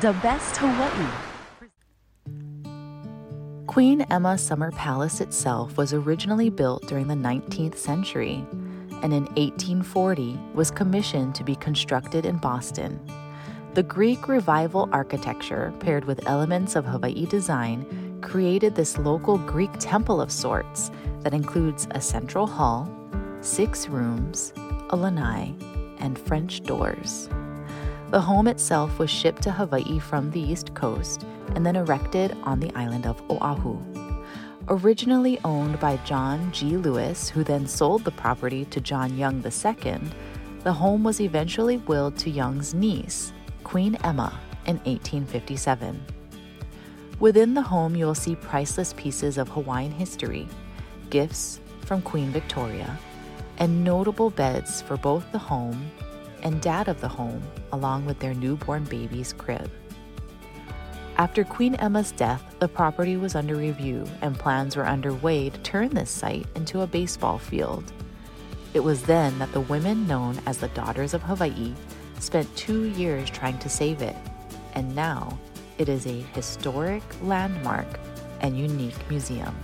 The best Hawaii. Queen Emma Summer Palace itself was originally built during the 19th century and in 1840 was commissioned to be constructed in Boston. The Greek revival architecture, paired with elements of Hawaii design, created this local Greek temple of sorts that includes a central hall, six rooms, a lanai, and French doors. The home itself was shipped to Hawaii from the East Coast and then erected on the island of Oahu. Originally owned by John G. Lewis, who then sold the property to John Young II, the home was eventually willed to Young's niece, Queen Emma, in 1857. Within the home, you will see priceless pieces of Hawaiian history, gifts from Queen Victoria, and notable beds for both the home and dad of the home, along with their newborn baby's crib. After Queen Emma's death, the property was under review and plans were underway to turn this site into a baseball field. It was then that the women known as the Daughters of Hawaii spent two years trying to save it, and now it is a historic landmark and unique museum.